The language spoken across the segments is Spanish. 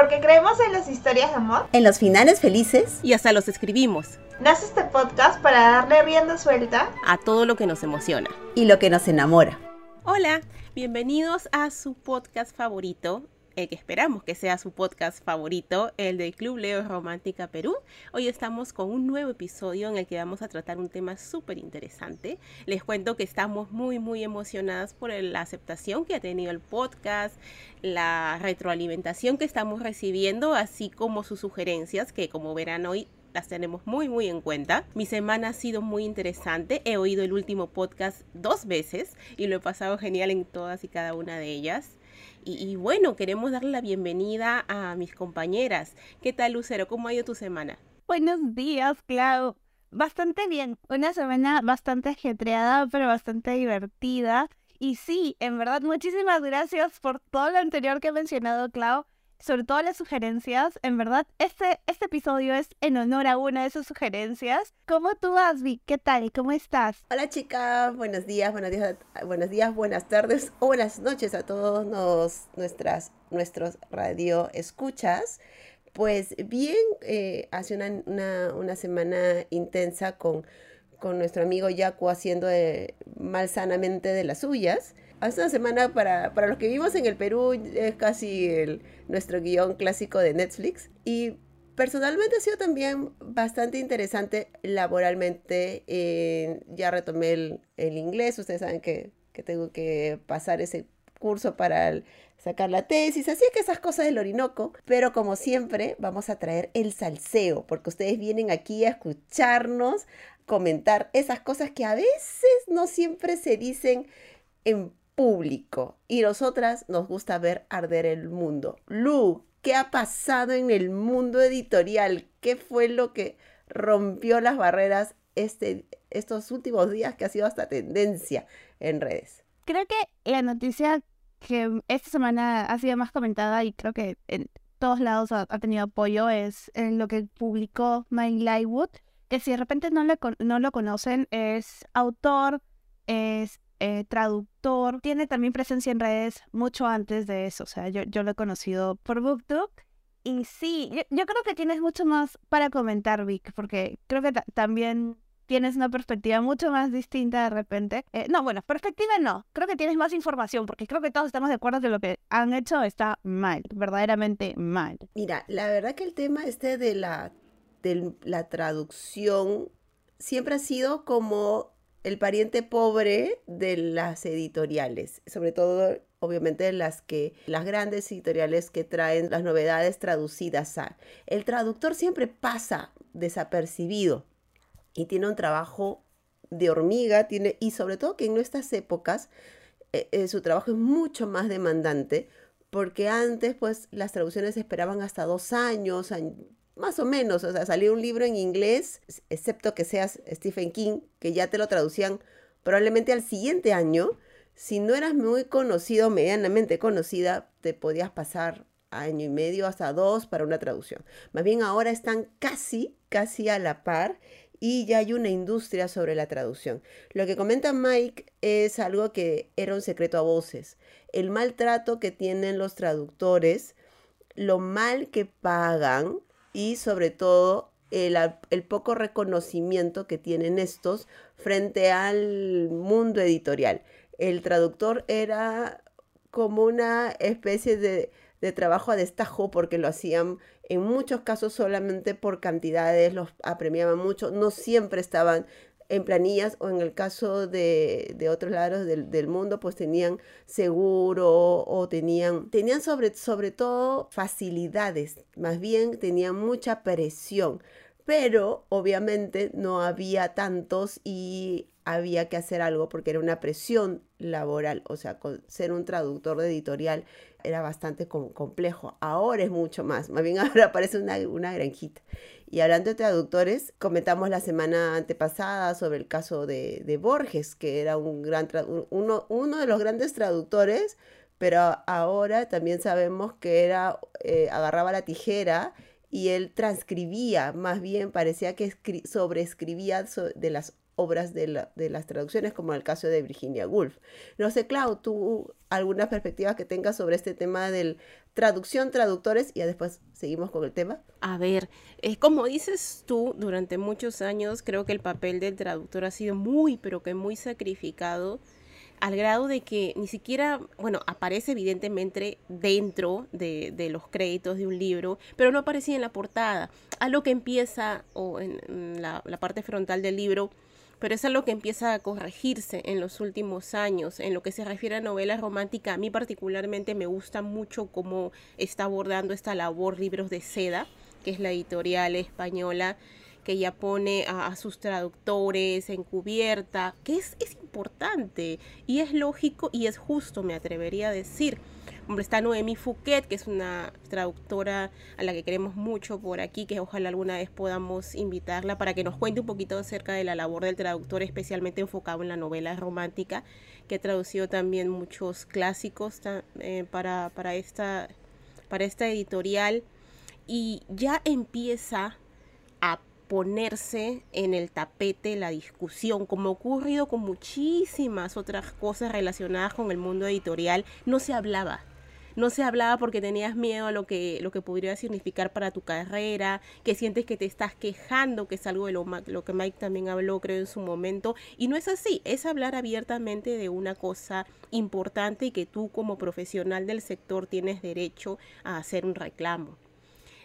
Porque creemos en las historias de amor, en los finales felices y hasta los escribimos. Nace este podcast para darle rienda suelta a todo lo que nos emociona y lo que nos enamora. Hola, bienvenidos a su podcast favorito, el que esperamos que sea su podcast favorito, el del Club Leo Romántica Perú. Hoy estamos con un nuevo episodio en el que vamos a tratar un tema súper interesante. Les cuento que estamos muy, muy emocionadas por la aceptación que ha tenido el podcast, la retroalimentación que estamos recibiendo, así como sus sugerencias, que como verán hoy las tenemos muy muy en cuenta. Mi semana ha sido muy interesante. He oído el último podcast dos veces y lo he pasado genial en todas y cada una de ellas. Y, bueno, queremos darle la bienvenida a mis compañeras. ¿Qué tal, Lucero? ¿Cómo ha ido tu semana? Buenos días, Clau. Bastante bien. Una semana bastante ajetreada, pero bastante divertida. Y sí, en verdad, muchísimas gracias por todo lo anterior que he mencionado, Clau sobre todo las sugerencias. En verdad, este, este episodio es en honor a una de esas sugerencias. ¿Cómo tú vas? ¿Qué tal? ¿Cómo estás? Hola, chicas. Buenos días, buenos días, buenos días, buenas tardes o buenas noches a todos nos, nuestras, nuestros radio escuchas. Pues bien, eh, hace una, una, semana intensa con, con nuestro amigo Yaku haciendo de, malsanamente de las suyas hace una semana para, para los que vivimos en el Perú es casi nuestro guion clásico de Netflix. Y personalmente ha sido también bastante interesante laboralmente. Eh, ya retomé el, el, inglés, ustedes saben que, que, tengo que pasar ese curso para sacar la tesis, así que esas cosas del Orinoco, pero como siempre vamos a traer el salseo, porque ustedes vienen aquí a escucharnos, comentar esas cosas que a veces no siempre se dicen en público y nosotras nos gusta ver arder el mundo. Lu, ¿qué ha pasado en el mundo editorial? ¿Qué fue lo que rompió las barreras este, estos últimos días que ha sido hasta tendencia en redes? Creo que la noticia que esta semana ha sido más comentada y creo que en todos lados ha, tenido apoyo es en lo que publicó Mike Lightwood, que si de repente no, no lo conocen, es autor, es eh, traductor, tiene también presencia en redes mucho antes de eso, o sea, yo, yo lo he conocido por BookTube. Y sí, yo, creo que tienes mucho más para comentar, Vic, porque creo que también tienes una perspectiva mucho más distinta de repente. Eh, no, bueno, perspectiva no, creo que tienes más información, porque creo que todos estamos de acuerdo que lo que han hecho está mal, verdaderamente mal. Mira, la verdad que el tema este de la, de la traducción siempre ha sido como el pariente pobre de las editoriales, sobre todo obviamente las que las grandes editoriales que traen las novedades traducidas a. El traductor siempre pasa desapercibido y tiene un trabajo de hormiga, tiene y sobre todo que en nuestras épocas eh, eh, su trabajo es mucho más demandante porque antes pues las traducciones esperaban hasta dos años, más o menos, o sea, salió un libro en inglés, excepto que seas Stephen King, que ya te lo traducían probablemente al siguiente año. Si no eras muy conocido, medianamente conocida, te podías pasar año y medio hasta dos para una traducción. Más bien ahora están casi, casi a la par y ya hay una industria sobre la traducción. Lo que comenta Mike es algo que era un secreto a voces. El maltrato que tienen los traductores, lo mal que pagan y sobre todo el, poco reconocimiento que tienen estos frente al mundo editorial. El traductor era como una especie de, de trabajo a destajo porque lo hacían en muchos casos solamente por cantidades, los apremiaban mucho, no siempre estaban en planillas o en el caso de, otros lados del, mundo, pues tenían seguro o tenían, tenían sobre, sobre todo facilidades, más bien tenían mucha presión, pero obviamente no había tantos y había que hacer algo porque era una presión laboral, o sea, ser un traductor de editorial era bastante complejo. Ahora es mucho más, más bien ahora parece una, granjita. Y hablando de traductores, comentamos la semana antepasada sobre el caso de, Borges, que era un gran uno, uno de los grandes traductores, pero ahora también sabemos que era eh, agarraba la tijera y él transcribía, más bien parecía que sobreescribía de las obras de, la, de las traducciones, como el caso de Virginia Woolf. No sé, Clau, ¿tú alguna perspectiva que tengas sobre este tema del traducción, traductores, y ya después seguimos con el tema? A ver, es como dices tú, durante muchos años creo que el papel del traductor ha sido muy, pero que muy sacrificado al grado de que ni siquiera, bueno, aparece evidentemente dentro de, de, los créditos de un libro, pero no aparecía en la portada. A lo que empieza, o en, la, parte frontal del libro, pero es algo que empieza a corregirse en los últimos años. En lo que se refiere a novela romántica, a mí particularmente me gusta mucho cómo está abordando esta labor Libros de Seda, que es la editorial española que ya pone a, sus traductores en cubierta, que es, es importante y es lógico y es justo, me atrevería a decir. Hombre, está Noemi Fouquet, que es una traductora a la que queremos mucho por aquí, que ojalá alguna vez podamos invitarla para que nos cuente un poquito acerca de la labor del traductor, especialmente enfocado en la novela romántica, que ha traducido también muchos clásicos eh, para, para, esta, para esta editorial. Y ya empieza a ponerse en el tapete la discusión, como ha ocurrido con muchísimas otras cosas relacionadas con el mundo editorial, no se hablaba. No se hablaba porque tenías miedo a lo que, lo que podría significar para tu carrera, que sientes que te estás quejando, que es algo de lo, lo que Mike también habló, creo, en su momento. Y no es así, es hablar abiertamente de una cosa importante y que tú como profesional del sector tienes derecho a hacer un reclamo.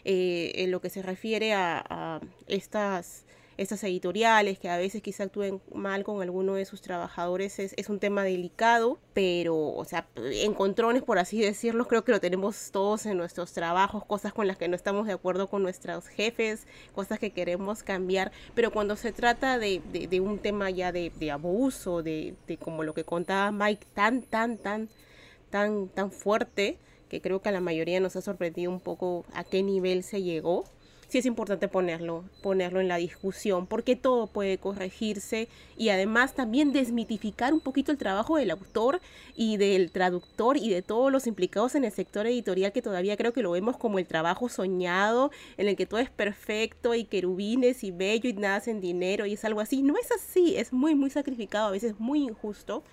Eh, en lo que se refiere a, estas, estas editoriales que a veces quizá actúen mal con alguno de sus trabajadores es, es, un tema delicado, pero, o sea, encontrones, por así decirlo, creo que lo tenemos todos en nuestros trabajos, cosas con las que no estamos de acuerdo con nuestros jefes, cosas que queremos cambiar, pero cuando se trata de, de, un tema ya de, de abuso, de, de como lo que contaba Mike, tan, tan, tan, tan, tan fuerte, que creo que a la mayoría nos ha sorprendido un poco a qué nivel se llegó. Sí es importante ponerlo, ponerlo en la discusión, porque todo puede corregirse y además también desmitificar un poquito el trabajo del autor y del traductor y de todos los implicados en el sector editorial que todavía creo que lo vemos como el trabajo soñado, en el que todo es perfecto y querubines y bello y nada en dinero y es algo así. No es así, es muy, muy sacrificado, a veces muy injusto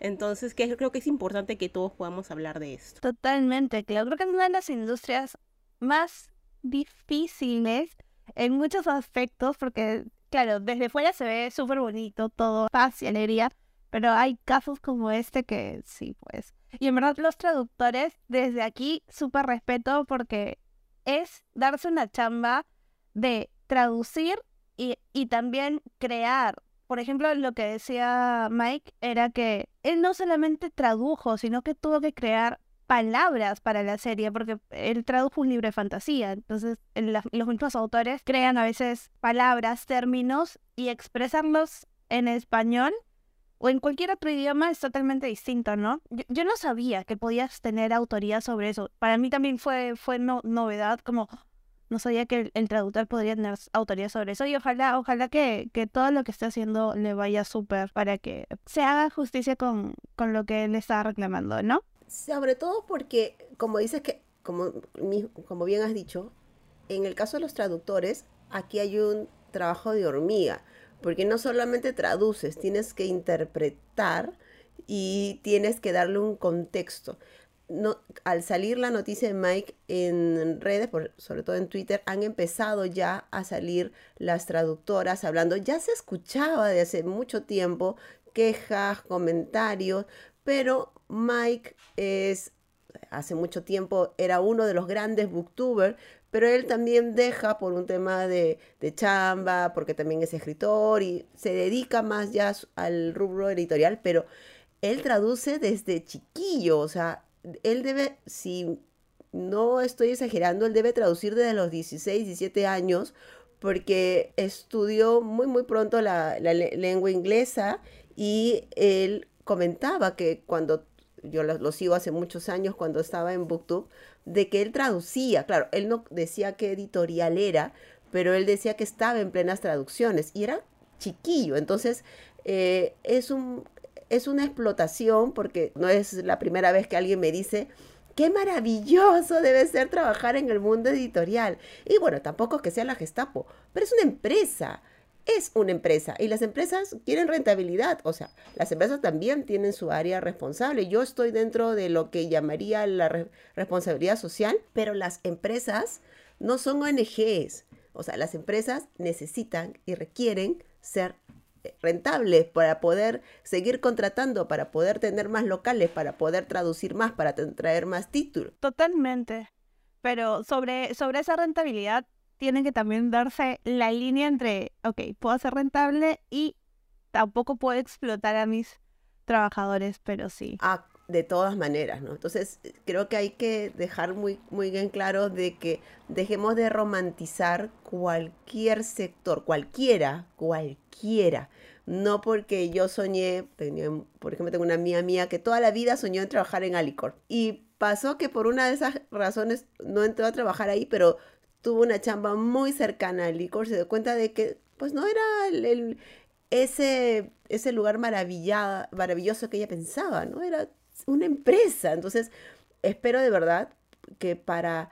entonces, que creo que es importante que todos podamos hablar de esto. Totalmente, claro. Creo que es una de las industrias más difíciles en muchos aspectos, porque, claro, desde fuera se ve súper bonito, todo paz y alegría, pero hay casos como este que sí, pues. Y en verdad los traductores, desde aquí, súper respeto porque es darse una chamba de traducir y, y también crear por ejemplo, lo que decía Mike era que él no solamente tradujo, sino que tuvo que crear palabras para la serie, porque él tradujo un libro de fantasía. Entonces, los mismos autores crean a veces palabras, términos, y expresarlos en español o en cualquier otro idioma es totalmente distinto, ¿no? Yo, no sabía que podías tener autoría sobre eso. Para mí también fue, fue novedad, como, no sabía que el, traductor podría tener autoría sobre eso y ojalá, ojalá que, que todo lo que esté haciendo le vaya súper para que se haga justicia con, con lo que él está reclamando, ¿no? Sobre todo porque, como dices que, como, como bien has dicho, en el caso de los traductores, aquí hay un trabajo de hormiga, porque no solamente traduces, tienes que interpretar y tienes que darle un contexto no, al salir la noticia de Mike en redes, sobre todo en Twitter, han empezado ya a salir las traductoras hablando. Ya se escuchaba de hace mucho tiempo quejas, comentarios, pero Mike es, hace mucho tiempo era uno de los grandes booktubers, pero él también deja por un tema de, de, chamba, porque también es escritor y se dedica más ya al rubro editorial, pero él traduce desde chiquillo, o sea, él debe, si no estoy exagerando, él debe traducir desde los 16, 17 años, porque estudió muy, muy pronto la, lengua inglesa y él comentaba que cuando yo lo, sigo hace muchos años cuando estaba en Booktube, de que él traducía, claro, él no decía qué editorial era, pero él decía que estaba en plenas traducciones y era chiquillo, entonces eh, es un es una explotación porque no es la primera vez que alguien me dice, qué maravilloso debe ser trabajar en el mundo editorial. Y bueno, tampoco es que sea la Gestapo, pero es una empresa. es una empresa y las empresas quieren rentabilidad. O sea, las empresas también tienen su área responsable. Yo estoy dentro de lo que llamaría la responsabilidad social, pero las empresas no son ONGs. O sea, las empresas necesitan y requieren ser rentables para poder seguir contratando, para poder tener más locales, para poder traducir más, para traer más títulos. Totalmente. Pero sobre, sobre esa rentabilidad, tiene que también darse la línea entre, ok, puedo ser rentable y tampoco puedo explotar a mis trabajadores, pero sí. Ah, de todas maneras, ¿no? Entonces, creo que hay que dejar muy, muy bien claro de que dejemos de romantizar cualquier sector, cualquiera, cualquiera. No porque yo soñé, por ejemplo, tengo una amiga mía que toda la vida soñó en trabajar en Alicor. Y pasó que por una de esas razones no entró a trabajar ahí, pero tuvo una chamba muy cercana al licor, se dio cuenta de que pues no era el, ese, ese lugar maravilloso que ella pensaba, ¿no? Era una empresa. Entonces, espero de verdad que para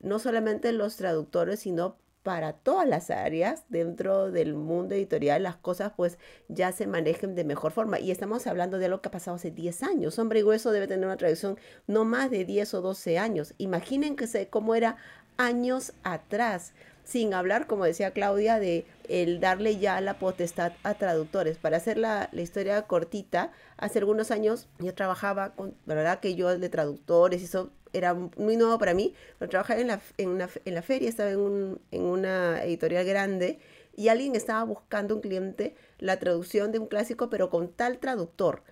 no solamente los traductores, sino para todas las áreas dentro del mundo editorial, las cosas pues ya se manejen de mejor forma. Y estamos hablando de algo que ha pasado hace 10 años. Hombre y Hueso debe tener una tradición no más de 10 o 12 años. Imaginen que se, cómo era años atrás, sin hablar, como decía Claudia, de el darle ya la potestad a traductores. Para hacer la, historia cortita, hace algunos años yo trabajaba con, la verdad que yo de traductores, eso era muy nuevo para mí, pero trabajaba en la, en una, en la feria, estaba en, un, en una editorial grande y alguien estaba buscando un cliente la traducción de un clásico, pero con tal traductor.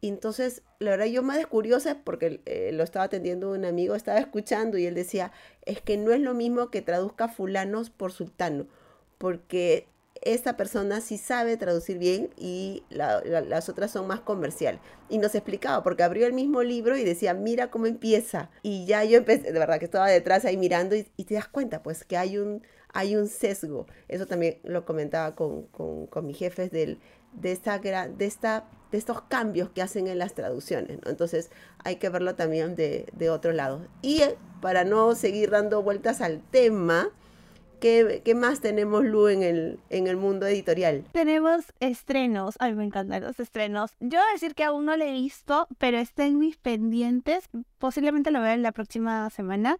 Y entonces, la verdad, yo más curiosa, porque eh, lo estaba atendiendo un amigo, estaba escuchando y él decía, es que no es lo mismo que traduzca fulanos por sultano, porque esta persona sí sabe traducir bien y las otras son más comercial. Y nos explicaba, porque abrió el mismo libro y decía, mira cómo empieza. Y ya yo empecé, de verdad que estaba detrás ahí mirando y, te das cuenta, pues que hay un, hay un sesgo. Eso también lo comentaba con, con, con mis jefes del, de, esta, de esta de estos cambios que hacen en las traducciones. Entonces hay que verlo también de, otro lado. Y eh, para no seguir dando vueltas al tema, ¿qué, más tenemos, Lu, en el, en el mundo editorial? Tenemos estrenos. Ay, me encantan los estrenos. Yo voy decir que aún no lo he visto, pero está en mis pendientes. Posiblemente lo vea la próxima semana.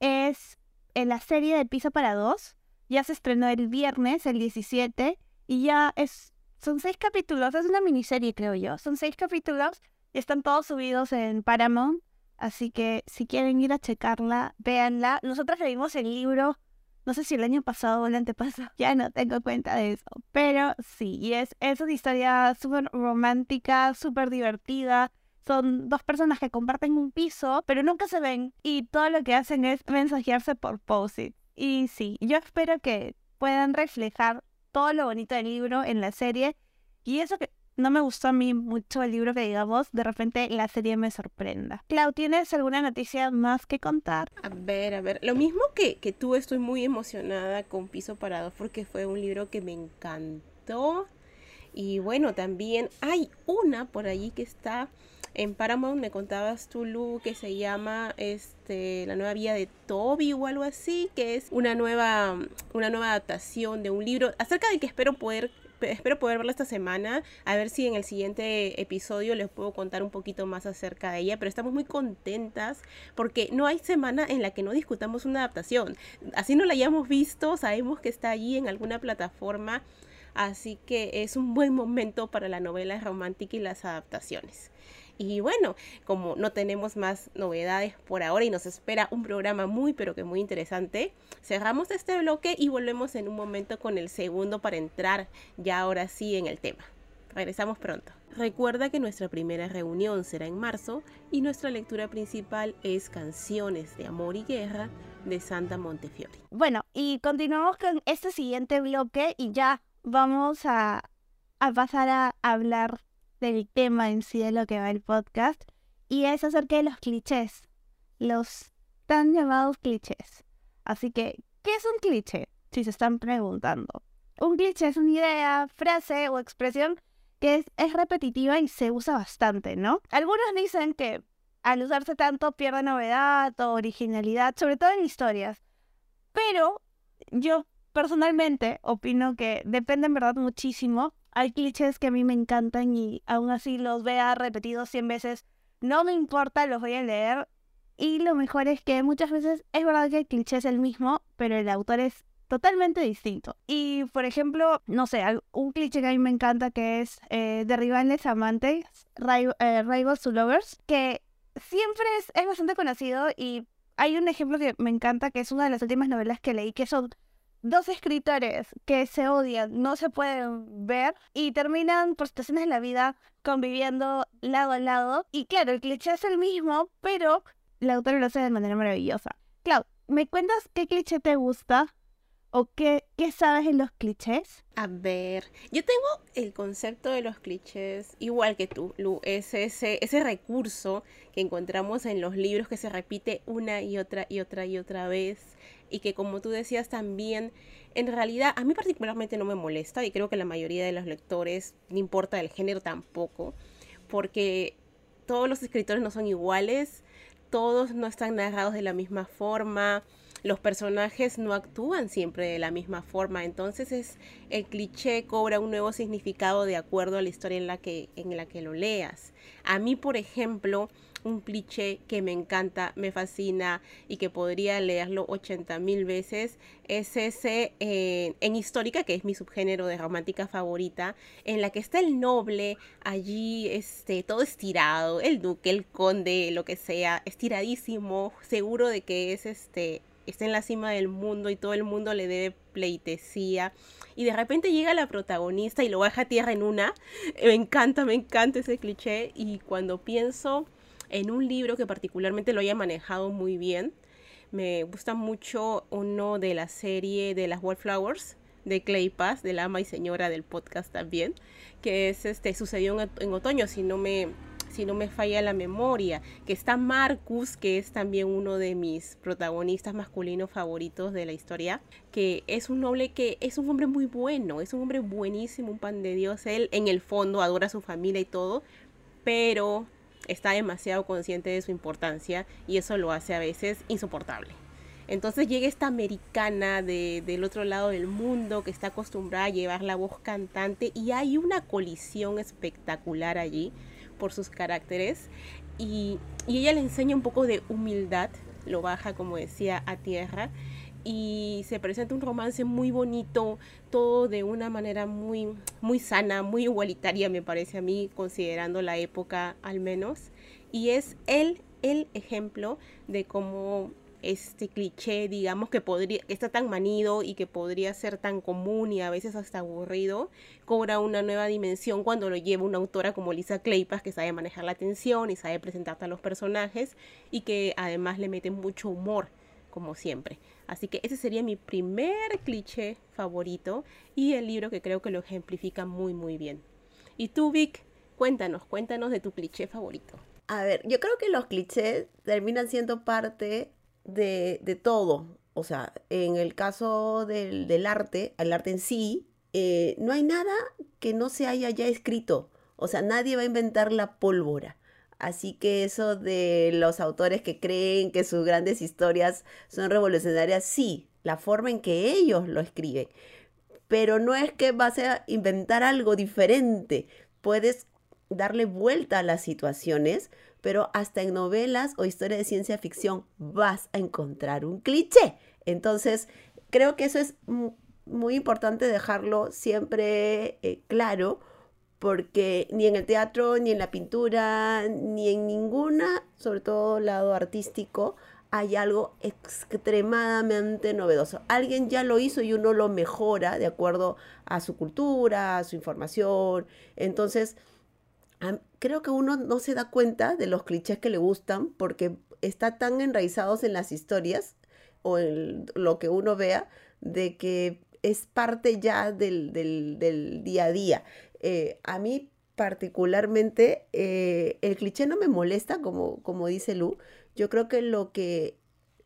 Es en la serie de Piso para Dos. Ya se estrenó el viernes, el 17, y ya es son seis capítulos, es una miniserie creo yo. Son seis capítulos y están todos subidos en Paramount. Así que si quieren ir a checarla, véanla. Nosotros leímos el libro, no sé si el año pasado o el antepasado, ya no tengo cuenta de eso. Pero sí, y es, es una historia súper romántica, súper divertida. Son dos personas que comparten un piso, pero nunca se ven. Y todo lo que hacen es mensajearse por post Y sí, yo espero que puedan reflejar todo lo bonito del libro en la serie. Y eso que no me gustó a mí mucho el libro que digamos, de repente la serie me sorprenda. Clau, ¿tienes alguna noticia más que contar? A ver, a ver, lo mismo que, que tú estoy muy emocionada con Piso Parado porque fue un libro que me encantó. Y bueno, también hay una por allí que está en Paramount, me contabas tú, Lu, que se llama este, La nueva vida de Toby o algo así, que es una nueva, una nueva adaptación de un libro acerca del que espero poder espero poder verla esta semana, a ver si en el siguiente episodio les puedo contar un poquito más acerca de ella, pero estamos muy contentas porque no hay semana en la que no discutamos una adaptación. Así no la hayamos visto, sabemos que está allí en alguna plataforma, así que es un buen momento para la novela romántica y las adaptaciones. Y bueno, como no tenemos más novedades por ahora y nos espera un programa muy pero que muy interesante, cerramos este bloque y volvemos en un momento con el segundo para entrar ya ahora sí en el tema. Regresamos pronto. Recuerda que nuestra primera reunión será en marzo y nuestra lectura principal es Canciones de Amor y Guerra de Santa Montefiore. Bueno, y continuamos con este siguiente bloque y ya vamos a, a pasar a hablar del tema en sí de lo que va el podcast, y es acerca de los clichés, los tan llamados clichés. Así que, ¿qué es un cliché? Si se están preguntando. Un cliché es una idea, frase o expresión que es, es repetitiva y se usa bastante, ¿no? Algunos dicen que al usarse tanto pierde novedad o originalidad, sobre todo en historias. Pero yo personalmente opino que depende en verdad muchísimo. Hay clichés que a mí me encantan y aún así los vea repetidos 100 veces. No me importa, los voy a leer. Y lo mejor es que muchas veces es verdad que el cliché es el mismo, pero el autor es totalmente distinto. Y por ejemplo, no sé, un cliché que a mí me encanta que es eh, de rivales amantes, eh, Rivals to Lovers, que siempre es, es bastante conocido y hay un ejemplo que me encanta, que es una de las últimas novelas que leí, que son dos escritores que se odian, no se pueden ver y terminan por situaciones de la vida conviviendo lado a lado. Y claro, el cliché es el mismo, pero la autora lo hace de manera maravillosa. Clau, ¿me cuentas qué cliché te gusta ¿O qué, qué sabes en los clichés? A ver, yo tengo el concepto de los clichés igual que tú, Lu. Es ese, ese recurso que encontramos en los libros que se repite una y otra y otra y otra vez. Y que como tú decías también, en realidad a mí particularmente no me molesta y creo que la mayoría de los lectores, no importa el género tampoco, porque todos los escritores no son iguales, todos no están narrados de la misma forma los personajes no actúan siempre de la misma forma, entonces es el cliché cobra un nuevo significado de acuerdo a la historia en la que en la que lo leas. A mí, por ejemplo, un cliché que me encanta, me fascina y que podría leerlo 80 mil veces es ese eh, en histórica, que es mi subgénero de romántica favorita, en la que está el noble allí, este, todo estirado, el duque, el conde, lo que sea, estiradísimo, seguro de que es este está en la cima del mundo y todo el mundo le debe pleitesía. Y de repente llega la protagonista y lo baja a tierra en una. Me encanta, me encanta ese cliché. Y cuando pienso en un libro que particularmente lo haya manejado muy bien, me gusta mucho uno de la serie de las Wallflowers de Clay Paz, de la ama y señora del podcast también, que es este sucedió en, en otoño, si no me si no me falla la memoria, que está Marcus, que es también uno de mis protagonistas masculinos favoritos de la historia, que es un noble que es un hombre muy bueno, es un hombre buenísimo, un pan de Dios, él en el fondo adora a su familia y todo, pero está demasiado consciente de su importancia y eso lo hace a veces insoportable. Entonces llega esta americana de, del otro lado del mundo que está acostumbrada a llevar la voz cantante y hay una colisión espectacular allí por sus caracteres y, ella le enseña un poco de humildad, lo baja como decía a tierra y se presenta un romance muy bonito, todo de una manera muy, muy sana, muy igualitaria me parece a mí, considerando la época al menos. Y es él el ejemplo de cómo este cliché, digamos, que podría, está tan manido y que podría ser tan común y a veces hasta aburrido, cobra una nueva dimensión cuando lo lleva una autora como Lisa Kleypas, que sabe manejar la atención y sabe presentarte a los personajes y que además le mete mucho humor, como siempre. Así que ese sería mi primer cliché favorito y el libro que creo que lo ejemplifica muy, muy bien. Y tú, Vic, cuéntanos, cuéntanos de tu cliché favorito. A ver, yo creo que los clichés terminan siendo parte de, todo. O sea, en el caso del, arte, el arte en sí, eh, no hay nada que no se haya ya escrito. O sea, nadie va a inventar la pólvora. Así que eso de los autores que creen que sus grandes historias son revolucionarias, sí, la forma en que ellos lo escriben. Pero no es que vas a inventar algo diferente. Puedes darle vuelta a las situaciones pero hasta en novelas o historias de ciencia ficción vas a encontrar un cliché. Entonces, creo que eso es muy importante dejarlo siempre eh, claro, porque ni en el teatro, ni en la pintura, ni en ninguna, sobre todo lado artístico, hay algo extremadamente novedoso. Alguien ya lo hizo y uno lo mejora de acuerdo a su cultura, a su información. Entonces, creo que uno no se da cuenta de los clichés que le gustan porque está tan enraizados en las historias o en lo que uno vea de que es parte ya del, día a día. Eh, a mí particularmente eh, el cliché no me molesta, como, como dice Lu. Yo creo que lo que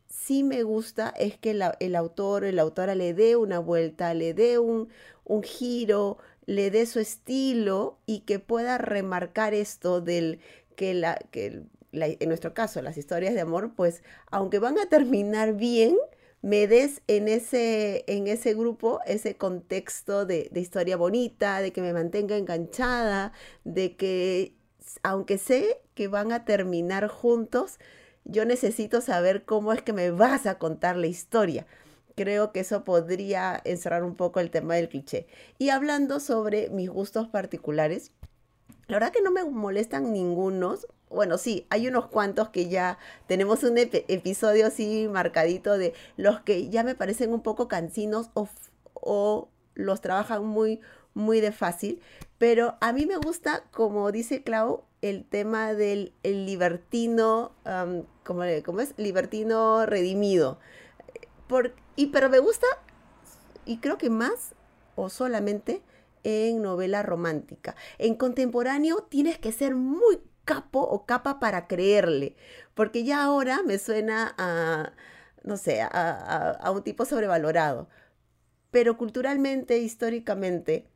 sí me gusta es que el autor o la autora le dé una vuelta, le dé un, un giro, le dé su estilo y que pueda remarcar esto del que, la, que en nuestro caso las historias de amor, pues aunque van a terminar bien, me des en ese, en ese grupo ese contexto de, de historia bonita, de que me mantenga enganchada, de que aunque sé que van a terminar juntos, yo necesito saber cómo es que me vas a contar la historia. Creo que eso podría encerrar un poco el tema del cliché. Y hablando sobre mis gustos particulares, la verdad que no me molestan ningunos. Bueno, sí, hay unos cuantos que ya tenemos un episodio así marcadito de los que ya me parecen un poco cansinos o, los trabajan muy, muy de fácil. Pero a mí me gusta, como dice Clau, el tema del libertino, como ¿cómo, es? Libertino redimido. Y, pero me gusta, y creo que más o solamente en novela romántica. En contemporáneo tienes que ser muy capo o capa para creerle, porque ya ahora me suena a, no sé, a, a un tipo sobrevalorado. Pero culturalmente, históricamente,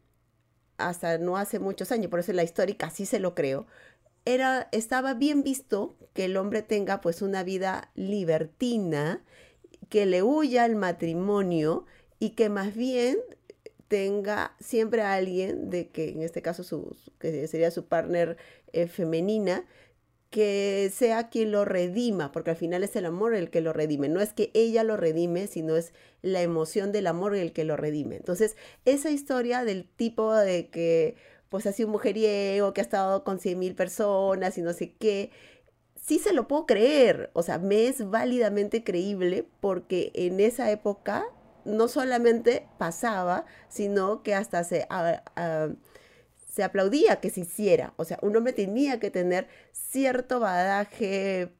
hasta no hace muchos años, por eso la histórica sí se lo creo, era, estaba bien visto que el hombre tenga pues una vida libertina, que le huya al matrimonio y que más bien tenga siempre a alguien de que en este caso su, que sería su partner eh, femenina que sea quien lo redima, porque al final es el amor el que lo redime. No es que ella lo redime, sino es la emoción del amor el que lo redime. Entonces, esa historia del tipo de que pues ha sido un mujeriego que ha estado con 100 mil personas y no sé qué, sí se lo puedo creer, o sea, me es válidamente creíble porque en esa época no solamente pasaba, sino que hasta se, se aplaudía que se hiciera, o sea, un hombre tenía que tener cierto badaje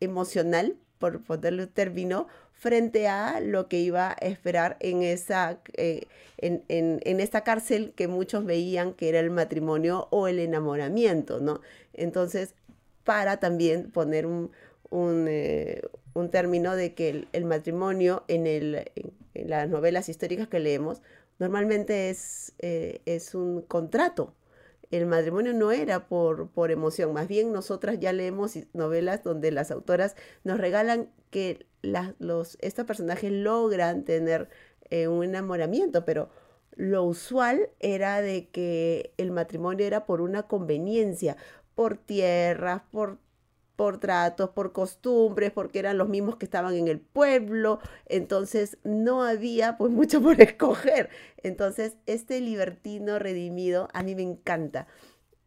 emocional, por ponerle un término, frente a lo que iba a esperar en, esa, eh, en, en, esta cárcel que muchos veían que era el matrimonio o el enamoramiento, ¿no? Entonces, para también poner un, un, eh, término de que el, matrimonio en, el, en, las novelas históricas que leemos normalmente es, eh, es un contrato, el matrimonio no era por, por emoción, más bien nosotras ya leemos novelas donde las autoras nos regalan que los, estos personajes logran tener eh, un enamoramiento, pero lo usual era de que el matrimonio era por una conveniencia, por tierras, por por tratos, por costumbres, porque eran los mismos que estaban en el pueblo, entonces no había pues mucho por escoger. Entonces, este libertino redimido a mí me encanta.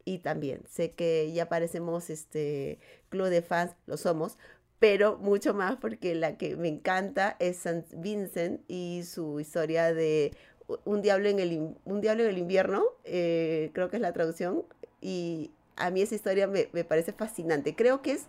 Y también sé que ya parecemos este club de fans, lo somos, pero mucho más porque la que me encanta es San Vincent y su historia de un diablo en el, un diablo invierno, eh, creo que es la traducción, y a mí esa historia me, parece fascinante. Creo que es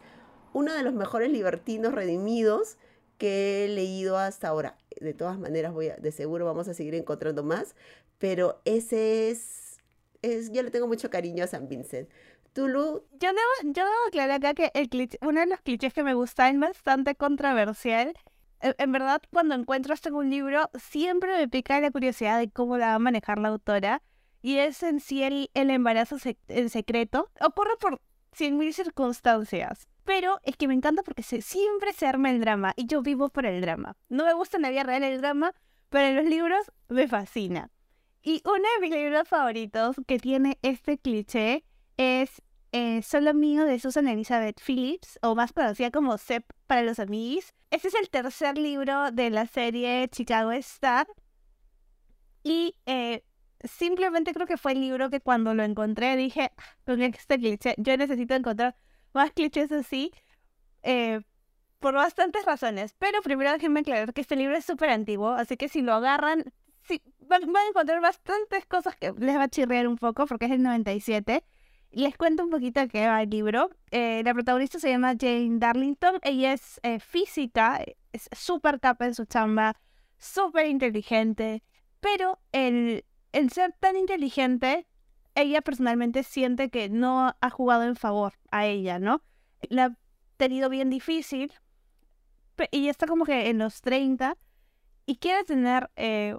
uno de los mejores libertinos redimidos que he leído hasta ahora. De todas maneras, voy a, de seguro vamos a seguir encontrando más, pero ese es, es yo le tengo mucho cariño a San Vincent. Tulu. Yo debo, yo debo aclarar acá que el uno de los clichés que me gusta es bastante controversial. E, en, verdad, cuando encuentro esto un libro, siempre me pica la curiosidad de cómo la va a manejar la autora y es en sí el, embarazo en secreto. Ocurre por cien mil circunstancias. Pero es que me encanta porque siempre se arma el drama y yo vivo por el drama. No me gusta en la vida real el drama, pero en los libros me fascina. Y uno de mis libros favoritos que tiene este cliché es eh, Solo mío de Susan Elizabeth Phillips, o más conocida como Sep para los amigos. Este es el tercer libro de la serie Chicago Star. Y eh, simplemente creo que fue el libro que cuando lo encontré dije, con este cliché, yo necesito encontrar más clichés así, eh, por bastantes razones. Pero primero déjenme aclarar que este libro es súper antiguo, así que si lo agarran, sí, van, a encontrar bastantes cosas que les va a chirrear un poco, porque es el 97. Les cuento un poquito qué va el libro. Eh, la protagonista se llama Jane Darlington. Ella es eh, física, es súper capa en su chamba, súper inteligente. Pero el, el ser tan inteligente, ella personalmente siente que no ha jugado en favor a ella, ¿no? La ha tenido bien difícil y está como que en los 30 y quiere tener, eh,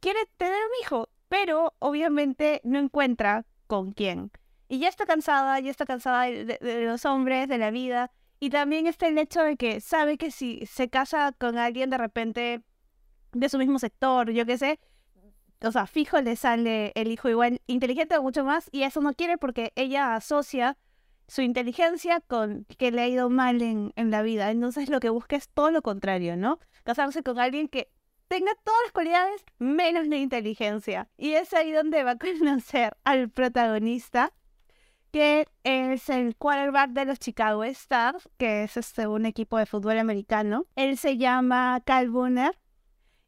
quiere tener un hijo, pero obviamente no encuentra con quién. Y ya está cansada, ya está cansada de, los hombres, de la vida, Y también está el hecho de que sabe que si se casa con alguien de repente de su mismo sector, yo qué sé, o sea, fijo le sale el hijo igual inteligente o mucho más, y eso no quiere porque ella asocia su inteligencia con que le ha ido mal en, en la vida. Entonces lo que busca es todo lo contrario, ¿no? Casarse con alguien que tenga todas las cualidades menos la inteligencia. Y es ahí donde va a conocer al protagonista, que es el quarterback de los Chicago Stars, que es este, un equipo de fútbol americano. Él se llama Cal Bunner.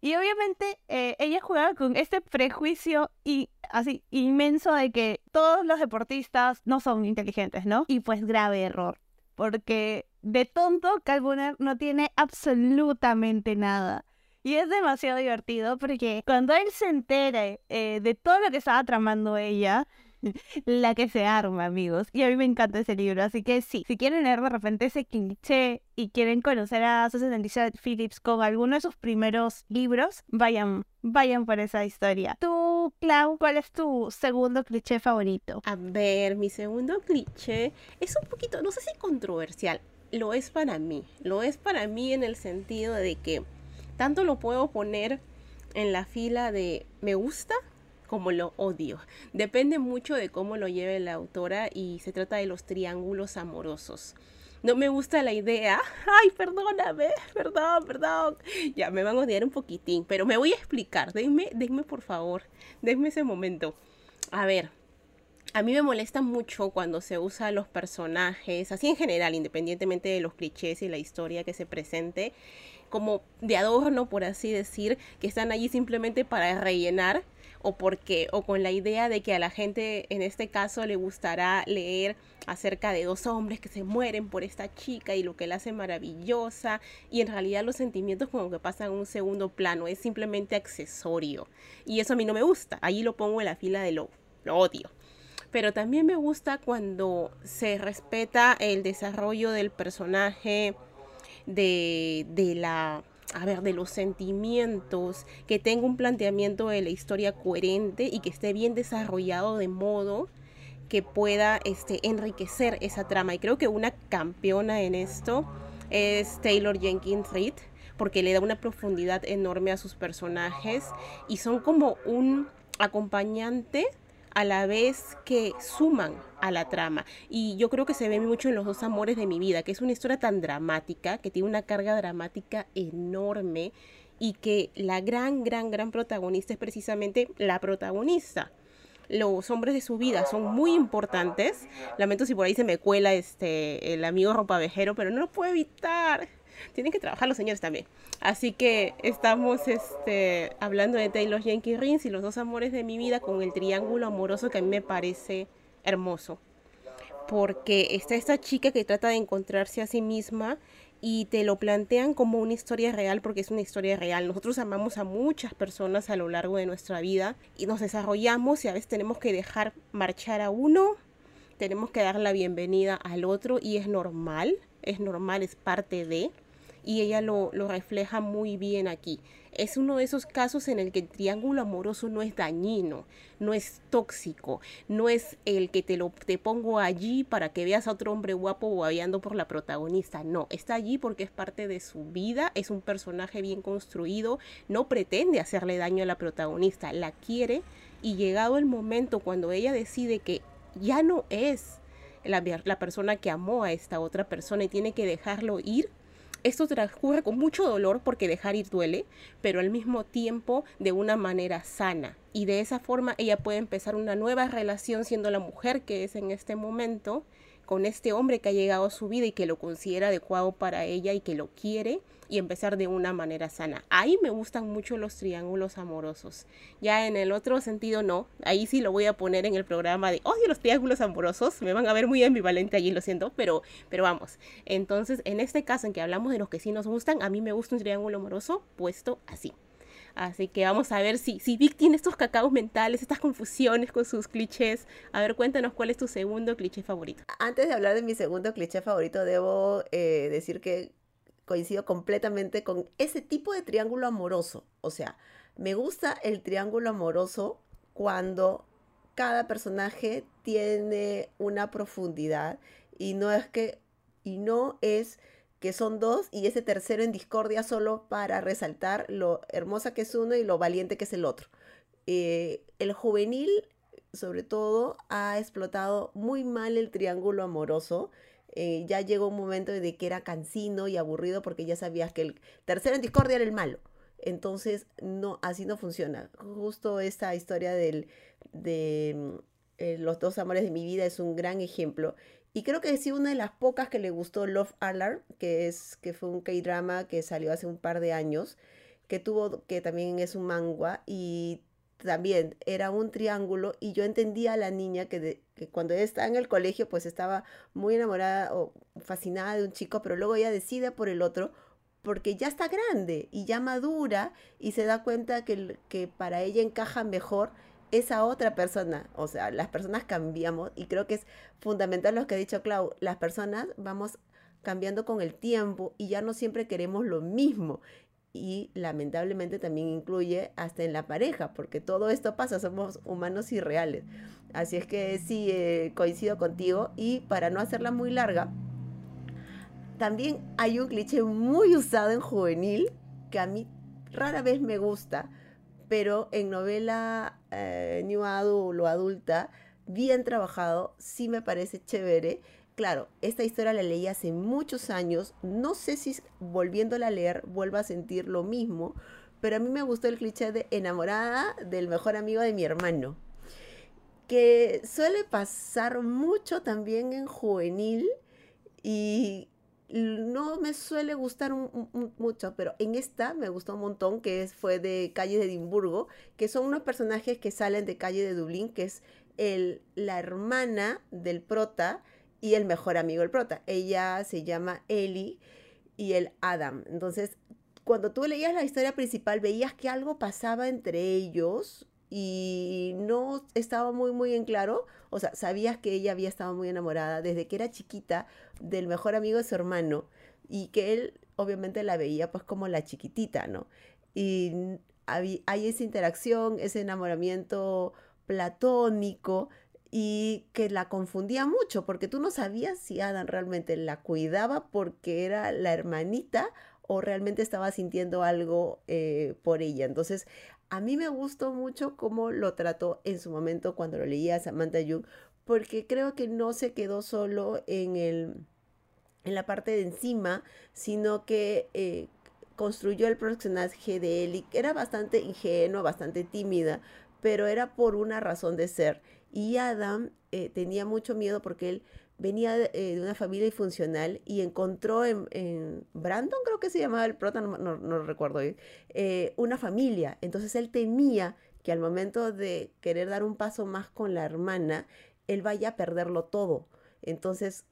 Y obviamente eh, ella jugaba con este prejuicio y así inmenso de que todos los deportistas no son inteligentes, ¿no? Y pues grave error, porque de tonto Cal Bunner no tiene absolutamente nada. Y es demasiado divertido porque cuando él se entere eh, de todo lo que estaba tramando ella, la que se arma, amigos. Y a mí me encanta ese libro, así que sí, si quieren leer de repente ese cliché y quieren conocer a Susan Elizabeth Phillips con alguno de sus primeros libros, vayan, vayan por esa historia. Tú, Clau, ¿cuál es tu segundo cliché favorito? A ver, mi segundo cliché es un poquito, no sé si controversial, lo es para mí, lo es para mí en el sentido de que tanto lo puedo poner en la fila de me gusta como lo odio. Depende mucho de cómo lo lleve la autora y se trata de los triángulos amorosos. No me gusta la idea. Ay, perdóname, perdón, perdón. Ya me van a odiar un poquitín, pero me voy a explicar. Denme, denme por favor, denme ese momento. A ver, a mí me molesta mucho cuando se usa los personajes, así en general, independientemente de los clichés y la historia que se presente, como de adorno, por así decir, que están allí simplemente para rellenar o porque o con la idea de que a la gente en este caso le gustará leer acerca de dos hombres que se mueren por esta chica y lo que la hace maravillosa y en realidad los sentimientos como que pasan a un segundo plano, es simplemente accesorio y eso a mí no me gusta, ahí lo pongo en la fila de lo, lo odio. Pero también me gusta cuando se respeta el desarrollo del personaje, de, de la a ver, de los sentimientos, que tenga un planteamiento de la historia coherente y que esté bien desarrollado de modo que pueda este, enriquecer esa trama. Y creo que una campeona en esto es Taylor Jenkins Reid, porque le da una profundidad enorme a sus personajes y son como un acompañante a la vez que suman a la trama. Y yo creo que se ve mucho en Los dos amores de mi vida, que es una historia tan dramática, que tiene una carga dramática enorme y que la gran, gran, gran protagonista es precisamente la protagonista. Los hombres de su vida son muy importantes. Lamento si por ahí se me cuela este el amigo ropavejero, pero no lo puedo evitar tienen que trabajar los señores también. Así que estamos este, hablando de Taylor Jenkins Rins y los dos amores de mi vida con el triángulo amoroso que a mí me parece hermoso. Porque está esta chica que trata de encontrarse a sí misma y te lo plantean como una historia real porque es una historia real. Nosotros amamos a muchas personas a lo largo de nuestra vida y nos desarrollamos y a veces tenemos que dejar marchar a uno, tenemos que dar la bienvenida al otro y es normal, es normal, es parte de y ella lo, refleja muy bien aquí. Es uno de esos casos en el que el triángulo amoroso no es dañino, no es tóxico, no es el que te lo te pongo allí para que veas a otro hombre guapo babeando por la protagonista. No, está allí porque es parte de su vida, es un personaje bien construido, no pretende hacerle daño a la protagonista, la quiere y llegado el momento cuando ella decide que ya no es la, la persona que amó a esta otra persona y tiene que dejarlo ir, esto transcurre con mucho dolor porque dejar ir duele, pero al mismo tiempo de una manera sana. Y de esa forma ella puede empezar una nueva relación siendo la mujer que es en este momento con este hombre que ha llegado a su vida y que lo considera adecuado para ella y que lo quiere y empezar de una manera sana. Ahí me gustan mucho los triángulos amorosos. Ya en el otro sentido no. Ahí sí lo voy a poner en el programa de odio los triángulos amorosos. Me van a ver muy ambivalente allí, lo siento, pero, pero vamos. Entonces, en este caso en que hablamos de los que sí nos gustan, a mí me gusta un triángulo amoroso puesto así. Así que vamos a ver si, si Vic tiene estos cacaos mentales, estas confusiones con sus clichés. A ver, cuéntanos cuál es tu segundo cliché favorito. Antes de hablar de mi segundo cliché favorito, debo eh, decir que coincido completamente con ese tipo de triángulo amoroso. O sea, me gusta el triángulo amoroso cuando cada personaje tiene una profundidad y no es que y no es que son dos y ese tercero en discordia solo para resaltar lo hermosa que es uno y lo valiente que es el otro. Eh, el juvenil, sobre todo, ha explotado muy mal el triángulo amoroso. Eh, ya llegó un momento de que era cansino y aburrido porque ya sabías que el tercero en discordia era el malo. Entonces, no, así no funciona. Justo esta historia del, de mm, eh, los dos amores de mi vida es un gran ejemplo. Y creo que sí, una de las pocas que le gustó Love Alarm, que, es, que fue un K-drama que salió hace un par de años, que tuvo, que también es un manga, y también era un triángulo, y yo entendía a la niña que, que cuando ella estaba en el colegio, pues estaba muy enamorada o fascinada de un chico, pero luego ella decide por el otro porque ya está grande y ya madura y se da cuenta que, que para ella encaja mejor esa otra persona. O sea, las personas cambiamos y creo que es fundamental lo que ha dicho Clau. Las personas vamos cambiando con el tiempo y ya no siempre queremos lo mismo. Y lamentablemente también incluye hasta en la pareja, porque todo esto pasa, somos humanos irreales. Así es que sí, eh, coincido contigo. Y para no hacerla muy larga, también hay un cliché muy usado en juvenil que a mí rara vez me gusta, pero en novela eh, New Adult o adulta, bien trabajado, sí me parece chévere. Claro, esta historia la leí hace muchos años, no sé si volviéndola a leer vuelva a sentir lo mismo, pero a mí me gustó el cliché de enamorada del mejor amigo de mi hermano, que suele pasar mucho también en juvenil y no me suele gustar mucho, pero en esta me gustó un montón, que es, fue de Calle de Edimburgo, que son unos personajes que salen de Calle de Dublín, que es el, la hermana del prota y el mejor amigo del prota. Ella se llama Ellie y el Adam. Entonces, cuando tú leías la historia principal, veías que algo pasaba entre ellos, y no estaba muy, muy en claro. O sea, sabías que ella había estado muy enamorada desde que era chiquita del mejor amigo de su hermano y que él obviamente la veía pues como la chiquitita, ¿no? Y hay, esa interacción, ese enamoramiento platónico y que la confundía mucho porque tú no sabías si Adam realmente la cuidaba porque era la hermanita o realmente estaba sintiendo algo eh, por ella. Entonces, a mí me gustó mucho cómo lo trató en su momento cuando lo leía a Samantha Young, porque creo que no se quedó solo en, el, en la parte de encima, sino que eh, construyó el personaje de Ellie, que era bastante ingenuo, bastante tímida, pero era por una razón de ser. Y Adam eh, tenía mucho miedo porque él venía eh, de, una familia disfuncional y encontró en, Brandon, creo que se llamaba el prota, no, no, recuerdo, eh, una familia. Entonces él temía que al momento de querer dar un paso más con la hermana, él vaya a perderlo todo. Entonces,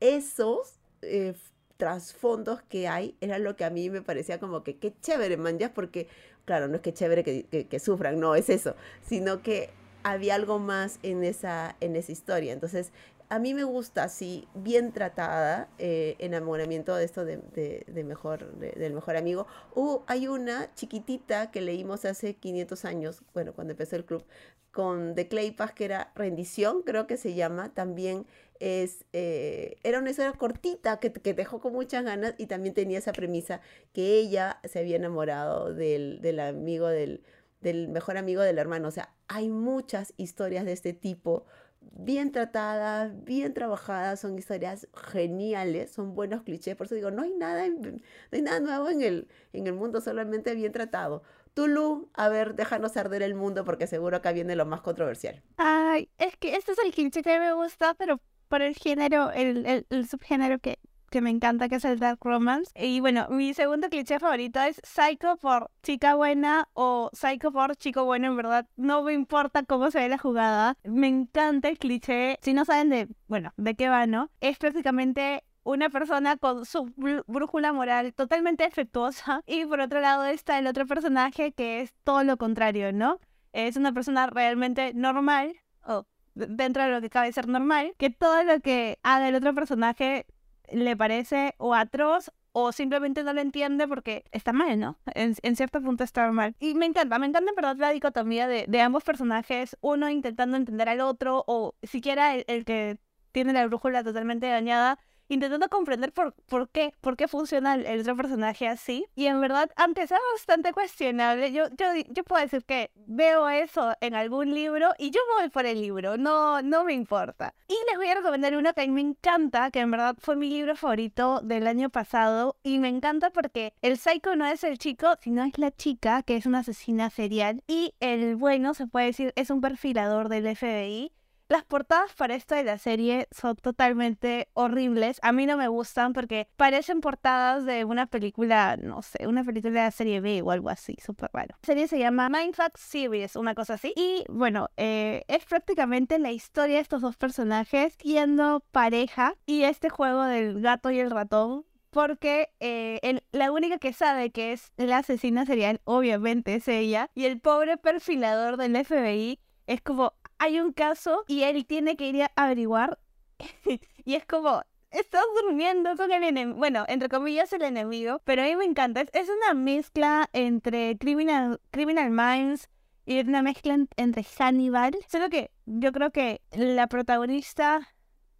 esos eh, trasfondos que hay era lo que a mí me parecía como que qué chévere, man, porque, claro, no es que chévere que, sufran, no es eso, sino que había algo más en esa, en esa historia. Entonces, a mí me gusta así, bien tratada, eh, enamoramiento de esto de, mejor, del mejor amigo. Uh, hay una chiquitita que leímos hace 500 años, bueno, cuando empezó el club, con The Claypas, que era Rendición, creo que se llama, también es, eh, era una historia cortita que, que, dejó con muchas ganas y también tenía esa premisa que ella se había enamorado del, del amigo del, del mejor amigo del hermano. O sea, hay muchas historias de este tipo bien tratadas, bien trabajadas, son historias geniales, son buenos clichés, por eso digo, no hay nada, no hay nada nuevo en el, en el mundo, solamente bien tratado. Tulu, a ver, déjanos arder el mundo porque seguro acá viene lo más controversial. Ay, es que este es el cliché que me gusta, pero por el género, el, el subgénero que que me encanta, que es el Dark Romance. Y bueno, mi segundo cliché favorito es Psycho por chica buena o Psycho por chico bueno, en verdad. No me importa cómo se ve la jugada. Me encanta el cliché. Si no saben de, bueno, de qué va, ¿no? Es prácticamente una persona con su brújula moral totalmente defectuosa y por otro lado está el otro personaje que es todo lo contrario, ¿no? Es una persona realmente normal o dentro de lo que cabe ser normal, que todo lo que haga el otro personaje le parece o atroz o simplemente no lo entiende porque está mal, ¿no? En, cierto punto está mal. Y me encanta, me encanta en verdad la dicotomía de, de ambos personajes, uno intentando entender al otro o siquiera el, que tiene la brújula totalmente dañada, intentando comprender por, por qué, por qué funciona el, otro personaje así. Y en verdad, antes era bastante cuestionable. Yo, yo, yo puedo decir que veo eso en algún libro y yo voy por el libro, no, no me importa. Y les voy a recomendar uno que a mí me encanta, que en verdad fue mi libro favorito del año pasado. Y me encanta porque el psycho no es el chico, sino es la chica, que es una asesina serial. Y el bueno, se puede decir, es un perfilador del FBI. Las portadas para esto de la serie son totalmente horribles. A mí no me gustan porque parecen portadas de una película, no sé, una película de serie B o algo así, súper raro. La serie se llama Mindfuck Series, una cosa así. Y bueno, eh, es prácticamente la historia de estos dos personajes siendo pareja y este juego del gato y el ratón porque eh, el- la única que sabe que es la asesina serial, obviamente, es ella, y el pobre perfilador del FBI es como, hay un caso y él tiene que ir a averiguar, y es como, estás durmiendo con el enemigo, bueno, entre comillas el enemigo, pero a mí me encanta, es, es una mezcla entre Criminal, Criminal Minds y una mezcla en- entre Hannibal, solo que yo creo que la protagonista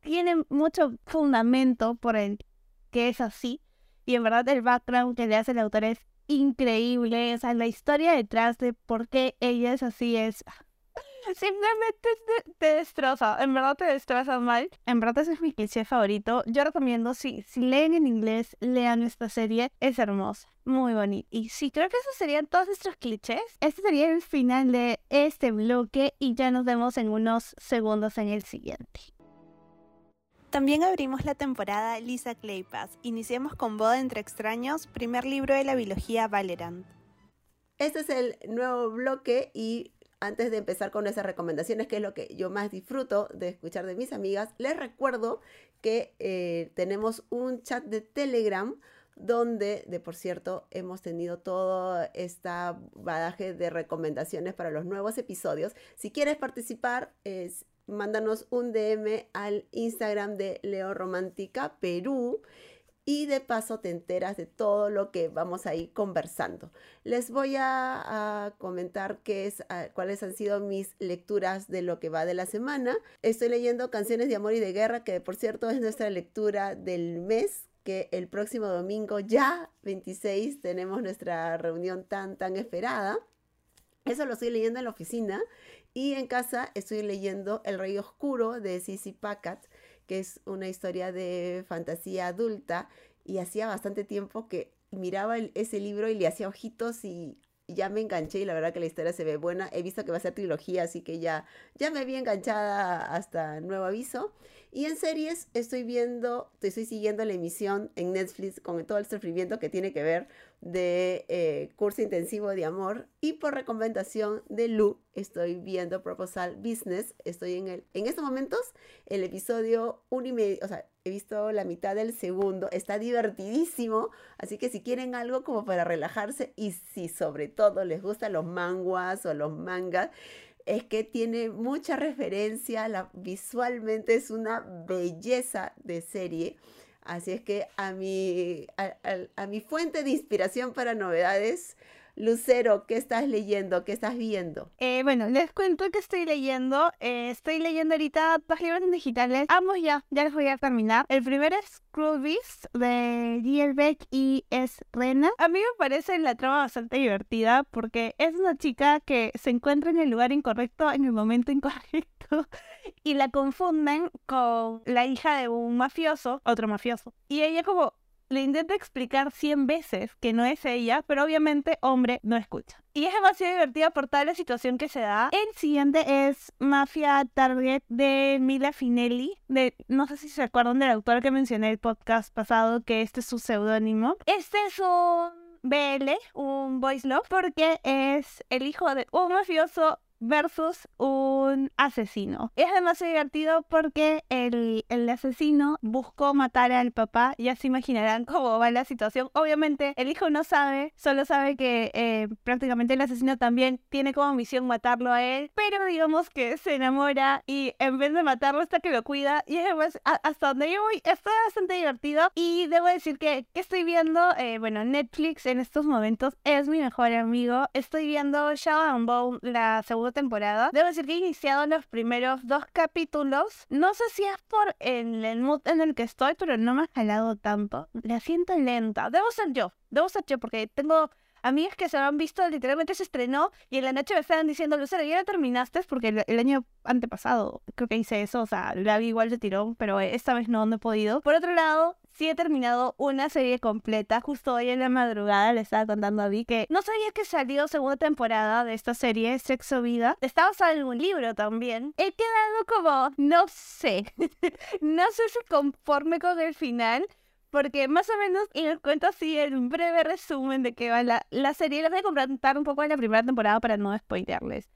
tiene mucho fundamento por el que es así. Y en verdad el background que le hace el autor es increíble. O sea, la historia detrás de por qué ella es así es... Simplemente te, te destroza. En verdad te destroza mal. En verdad ese es mi cliché favorito. Yo recomiendo, si, si leen en inglés, lean esta serie. Es hermosa. Muy bonita. Y sí, creo que esos serían todos nuestros clichés. Este sería el final de este bloque y ya nos vemos en unos segundos en el siguiente. También abrimos la temporada Lisa Claypass. Iniciamos con Boda entre extraños, primer libro de la biología Valerant. Este es el nuevo bloque y antes de empezar con esas recomendaciones, que es lo que yo más disfruto de escuchar de mis amigas, les recuerdo que eh, tenemos un chat de Telegram donde, de por cierto, hemos tenido todo esta badaje de recomendaciones para los nuevos episodios. Si quieres participar, mándanos un DM al Instagram de Leo Romántica Perú y de paso te enteras de todo lo que vamos a ir conversando. Les voy a, comentar qué es, a, cuáles han sido mis lecturas de lo que va de la semana. Estoy leyendo Canciones de Amor y de Guerra, que por cierto es nuestra lectura del mes, que el próximo domingo ya 26 tenemos nuestra reunión tan tan esperada. Eso lo estoy leyendo en la oficina y en casa estoy leyendo El Rey Oscuro de Sissy Packard que es una historia de fantasía adulta y hacía bastante tiempo que miraba ese libro y le hacía ojitos y ya me enganché y la verdad que la historia se ve buena. He visto que va a ser trilogía, así que ya, ya me vi enganchada hasta nuevo aviso. Y en series estoy viendo, estoy siguiendo la emisión en Netflix con todo el sufrimiento que tiene que ver de eh, curso intensivo de amor y por recomendación de Lu estoy viendo Proposal Business. Estoy en el, en estos momentos el episodio uno y medio, o sea, he visto la mitad del segundo, está divertidísimo, así que si quieren algo como para relajarse y si sobre todo les gustan los manguas o los mangas, es que tiene mucha referencia, visualmente es una belleza de serie. Así es que a mi, a, mi fuente de inspiración para novedades, Lucero, ¿qué estás leyendo? ¿Qué estás viendo? Eh, bueno, les cuento que estoy leyendo. Eh, estoy leyendo ahorita dos libros digitales. Ambos ya, ya les voy a terminar. El primero es Cruel Beast de Beck y es Rena. A mí me parece la trama bastante divertida porque es una chica que se encuentra en el lugar incorrecto en el momento incorrecto y la confunden con la hija de un mafioso, otro mafioso. Y ella como le intenta explicar 100 veces que no es ella, pero obviamente hombre no escucha. Y es demasiado divertida por toda la situación que se da. El siguiente es Mafia Target de Mila Finelli. De, no sé si se acuerdan del autor que mencioné el podcast pasado, que este es su seudónimo. Este es un BL, un voice love, porque es el hijo de un mafioso versus un asesino. Es demasiado divertido porque el, el, asesino buscó matar al papá. Ya se imaginarán cómo va la situación. Obviamente el hijo no sabe, solo sabe que eh, prácticamente el asesino también tiene como misión matarlo a él. Pero digamos que se enamora y en vez de matarlo hasta que lo cuida. Y además hasta donde yo voy está bastante divertido. Y debo decir que, que estoy viendo, eh, bueno, Netflix en estos momentos es mi mejor amigo. Estoy viendo Shadow and Bone, la segunda temporada. Debo decir que he iniciado los primeros dos capítulos. No sé si es por el, el mood en el que estoy, pero no me ha jalado tanto. La siento lenta. Debo ser yo. Debo ser yo porque tengo amigas que se han visto, literalmente se estrenó y en la noche me estaban diciendo, Lucero, ¿ya terminaste? Porque el, el año antepasado creo que hice eso, o sea, la vi igual de tirón, pero esta vez no, no he podido. Por otro lado, sí he terminado una serie completa. Justo hoy en la madrugada le estaba contando a Vi que no sabía que salió segunda temporada de esta serie, Sexo Vida. Está basada en un libro también. He quedado como, no sé, no sé si conforme con el final. Porque más o menos, y les cuento así un breve resumen de qué va la, la serie. Les voy a comentar un poco de la primera temporada para no spoilearles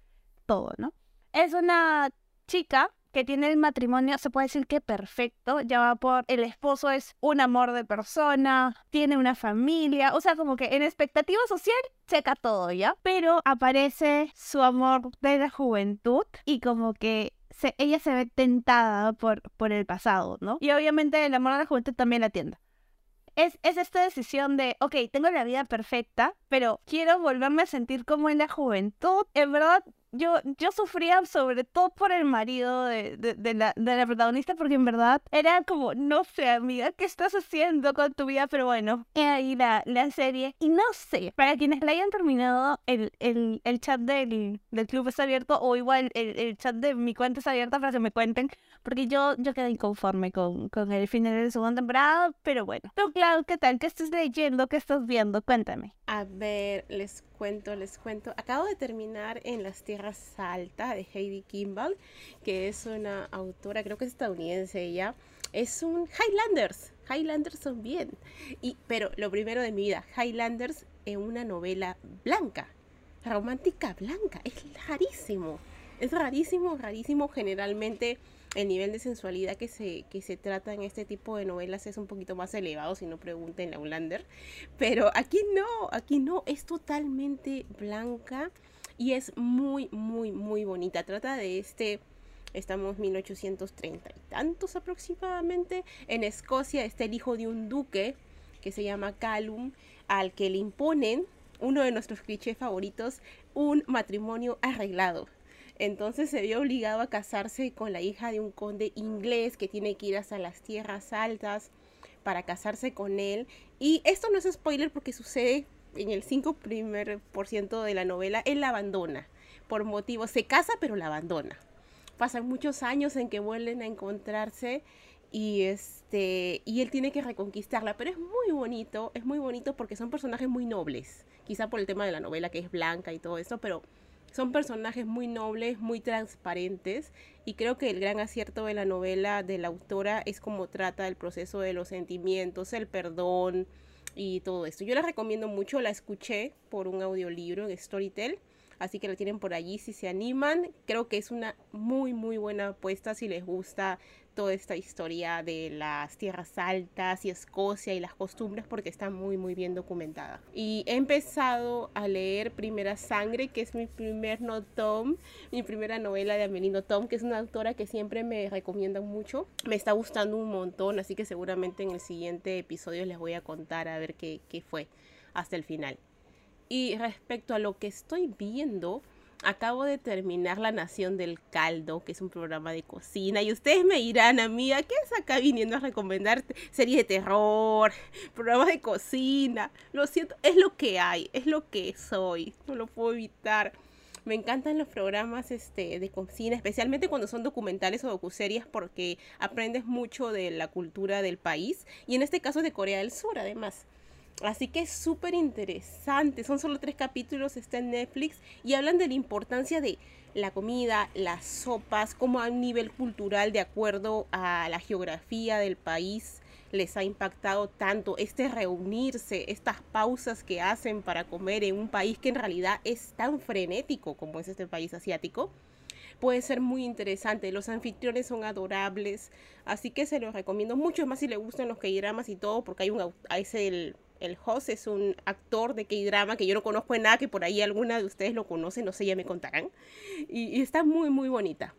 todo, ¿no? Es una chica que tiene el matrimonio, se puede decir que perfecto, ya va por el esposo es un amor de persona, tiene una familia, o sea, como que en expectativa social checa todo, ¿ya? Pero aparece su amor de la juventud y como que ella se ve tentada por, por el pasado, ¿no? Y obviamente el amor de la juventud también la tienda. Es, es, esta decisión de, ok, tengo la vida perfecta, pero quiero volverme a sentir como en la juventud. En verdad, yo, yo sufría sobre todo por el marido de, de, de, la, de la protagonista, porque en verdad era como, no sé, amiga, ¿qué estás haciendo con tu vida? Pero bueno, he ahí la, la serie. Y no sé, para quienes la hayan terminado, el, el, el chat del, del club está abierto, o igual el, el chat de mi cuenta está abierta para que me cuenten, porque yo, yo quedé inconforme con, con el final de la segunda temporada, pero bueno. Tú, Clau, ¿qué tal? ¿Qué estás leyendo? ¿Qué estás viendo? Cuéntame. A ver, les cuento, les cuento. Acabo de terminar en Las Tierras Altas de Heidi Kimball, que es una autora, creo que es estadounidense ella. Es un Highlanders. Highlanders son bien. Y, pero lo primero de mi vida, Highlanders es una novela blanca, romántica blanca. Es rarísimo. Es rarísimo, rarísimo. Generalmente el nivel de sensualidad que se, que se trata en este tipo de novelas es un poquito más elevado, si no pregunten a Ulander. Pero aquí no, aquí no, es totalmente blanca y es muy, muy, muy bonita. Trata de este, estamos 1830 y tantos aproximadamente. En Escocia está el hijo de un duque que se llama Callum, al que le imponen, uno de nuestros clichés favoritos, un matrimonio arreglado entonces se vio obligado a casarse con la hija de un conde inglés que tiene que ir hasta las tierras altas para casarse con él. Y esto no es spoiler porque sucede en el 5 primer por ciento de la novela. Él la abandona por motivos. Se casa pero la abandona. Pasan muchos años en que vuelven a encontrarse y este y él tiene que reconquistarla pero es muy bonito es muy bonito porque son personajes muy nobles quizá por el tema de la novela que es blanca y todo eso pero son personajes muy nobles, muy transparentes y creo que el gran acierto de la novela de la autora es cómo trata el proceso de los sentimientos, el perdón y todo esto. Yo la recomiendo mucho, la escuché por un audiolibro en Storytel, así que la tienen por allí si se animan. Creo que es una muy muy buena apuesta si les gusta toda esta historia de las tierras altas y Escocia y las costumbres porque está muy muy bien documentada. Y he empezado a leer Primera Sangre, que es mi primer no Tom, mi primera novela de Amelino Tom, que es una autora que siempre me recomiendan mucho. Me está gustando un montón, así que seguramente en el siguiente episodio les voy a contar a ver qué, qué fue hasta el final. Y respecto a lo que estoy viendo, acabo de terminar La Nación del Caldo, que es un programa de cocina, y ustedes me dirán, amiga, ¿qué es acá viniendo a recomendar series de terror, programas de cocina? Lo siento, es lo que hay, es lo que soy, no lo puedo evitar. Me encantan los programas este, de cocina, especialmente cuando son documentales o docuseries, porque aprendes mucho de la cultura del país, y en este caso de Corea del Sur, además. Así que es súper interesante. Son solo tres capítulos, está en Netflix y hablan de la importancia de la comida, las sopas, como a nivel cultural de acuerdo a la geografía del país les ha impactado tanto este reunirse, estas pausas que hacen para comer en un país que en realidad es tan frenético como es este país asiático. Puede ser muy interesante, los anfitriones son adorables, así que se los recomiendo mucho, más si les gustan los K-dramas y todo, porque hay un es el el host es un actor de K-drama que yo no conozco en nada, que por ahí alguna de ustedes lo conoce, no sé, ya me contarán. Y, y, está muy, muy bonita.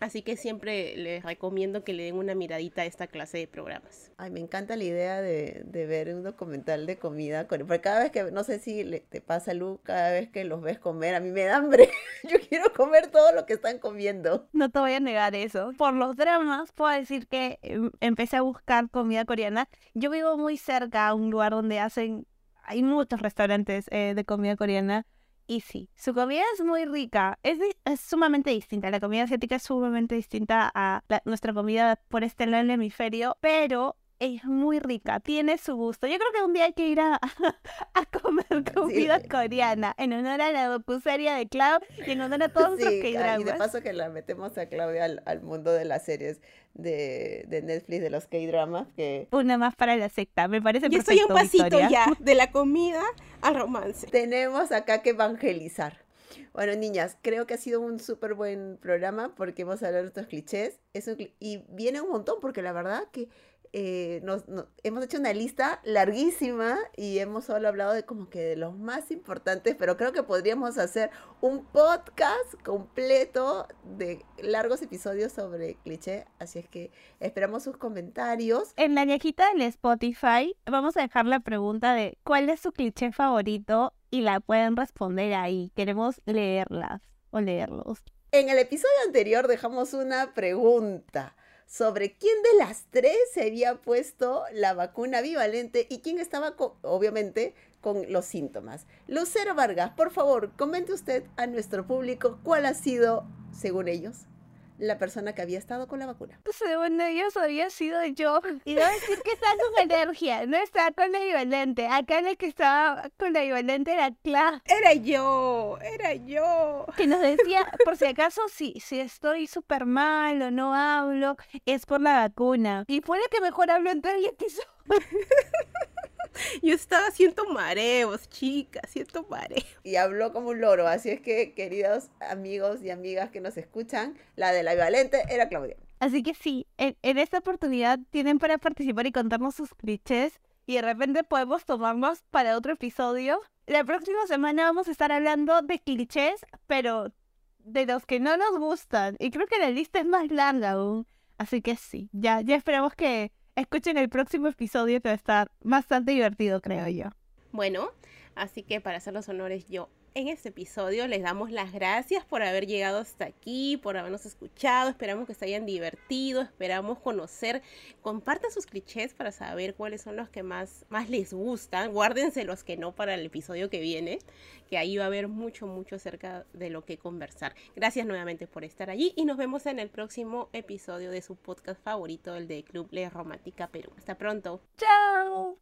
Así que siempre les recomiendo que le den una miradita a esta clase de programas. Ay, me encanta la idea de, de ver un documental de comida. Con, porque cada vez que, no sé si le, te pasa, Lu, cada vez que los ves comer, a mí me da hambre. Yo quiero comer todo lo que están comiendo. No te voy a negar eso. Por los dramas, puedo decir que em, empecé a buscar comida coreana. Yo vivo muy cerca a un lugar donde hacen, hay muchos restaurantes eh, de comida coreana. Y su comida es muy rica, es, es sumamente distinta. La comida asiática es sumamente distinta a nuestra comida por este lado del hemisferio, pero es muy rica, tiene su gusto. Yo creo que un día hay que ir a, a comer comida Sí. coreana en honor a la docuserie de Cloud y en honor a todos los Sí, ca- y de K-dramas. paso que la metemos a Claudia al, al mundo de las series de, de Netflix, de los K-dramas, que Una más para la secta, me parece Y estoy a un perfecto, pasito Victoria. ya de la comida al romance. tenemos acá que evangelizar. Bueno, niñas, creo que ha sido un súper buen programa porque hemos hablado de nuestros clichés. Es un cli- y viene un montón porque la verdad que eh, nos, no- hemos hecho una lista larguísima y hemos solo hablado de como que de los más importantes, pero creo que podríamos hacer un podcast completo de largos episodios sobre cliché. Así es que esperamos sus comentarios. En la cajita del Spotify vamos a dejar la pregunta de cuál es su cliché favorito y la pueden responder ahí. Queremos leerlas o leerlos. En el episodio anterior dejamos una pregunta sobre quién de las tres se había puesto la vacuna bivalente y quién estaba, obviamente, con los síntomas. Lucero Vargas, por favor, comente usted a nuestro público cuál ha sido, según ellos, la persona que había estado con la vacuna. Según ellos había sido yo. Y debo decir que está con energía, no está con la bivalente. Acá el que estaba con la bivalente era Cla, Era yo, era yo. que nos decía, por si acaso, si, si estoy súper mal o no hablo, es por la vacuna. Y fue la que mejor habló entre ellas que yo. Yo estaba siento mareos, chicas, siento mareos. Y habló como un loro, así es que, queridos amigos y amigas que nos escuchan, la de la bivalente era Claudia. Así que sí, en, en esta oportunidad tienen para participar y contarnos sus clichés y de repente podemos tomarnos para otro episodio. La próxima semana vamos a estar hablando de clichés, pero de los que no nos gustan. Y creo que la lista es más larga aún. Así que sí, ya, ya esperamos que escuchen el próximo episodio que va a estar bastante divertido, creo yo. Bueno, así que para hacer los honores yo en este episodio les damos las gracias por haber llegado hasta aquí, por habernos escuchado. Esperamos que se hayan divertido, esperamos conocer. Compartan sus clichés para saber cuáles son los que más, más les gustan. Guárdense los que no para el episodio que viene, que ahí va a haber mucho, mucho acerca de lo que conversar. Gracias nuevamente por estar allí y nos vemos en el próximo episodio de su podcast favorito, el de Club Le Romántica Perú. Hasta pronto. ¡Chao!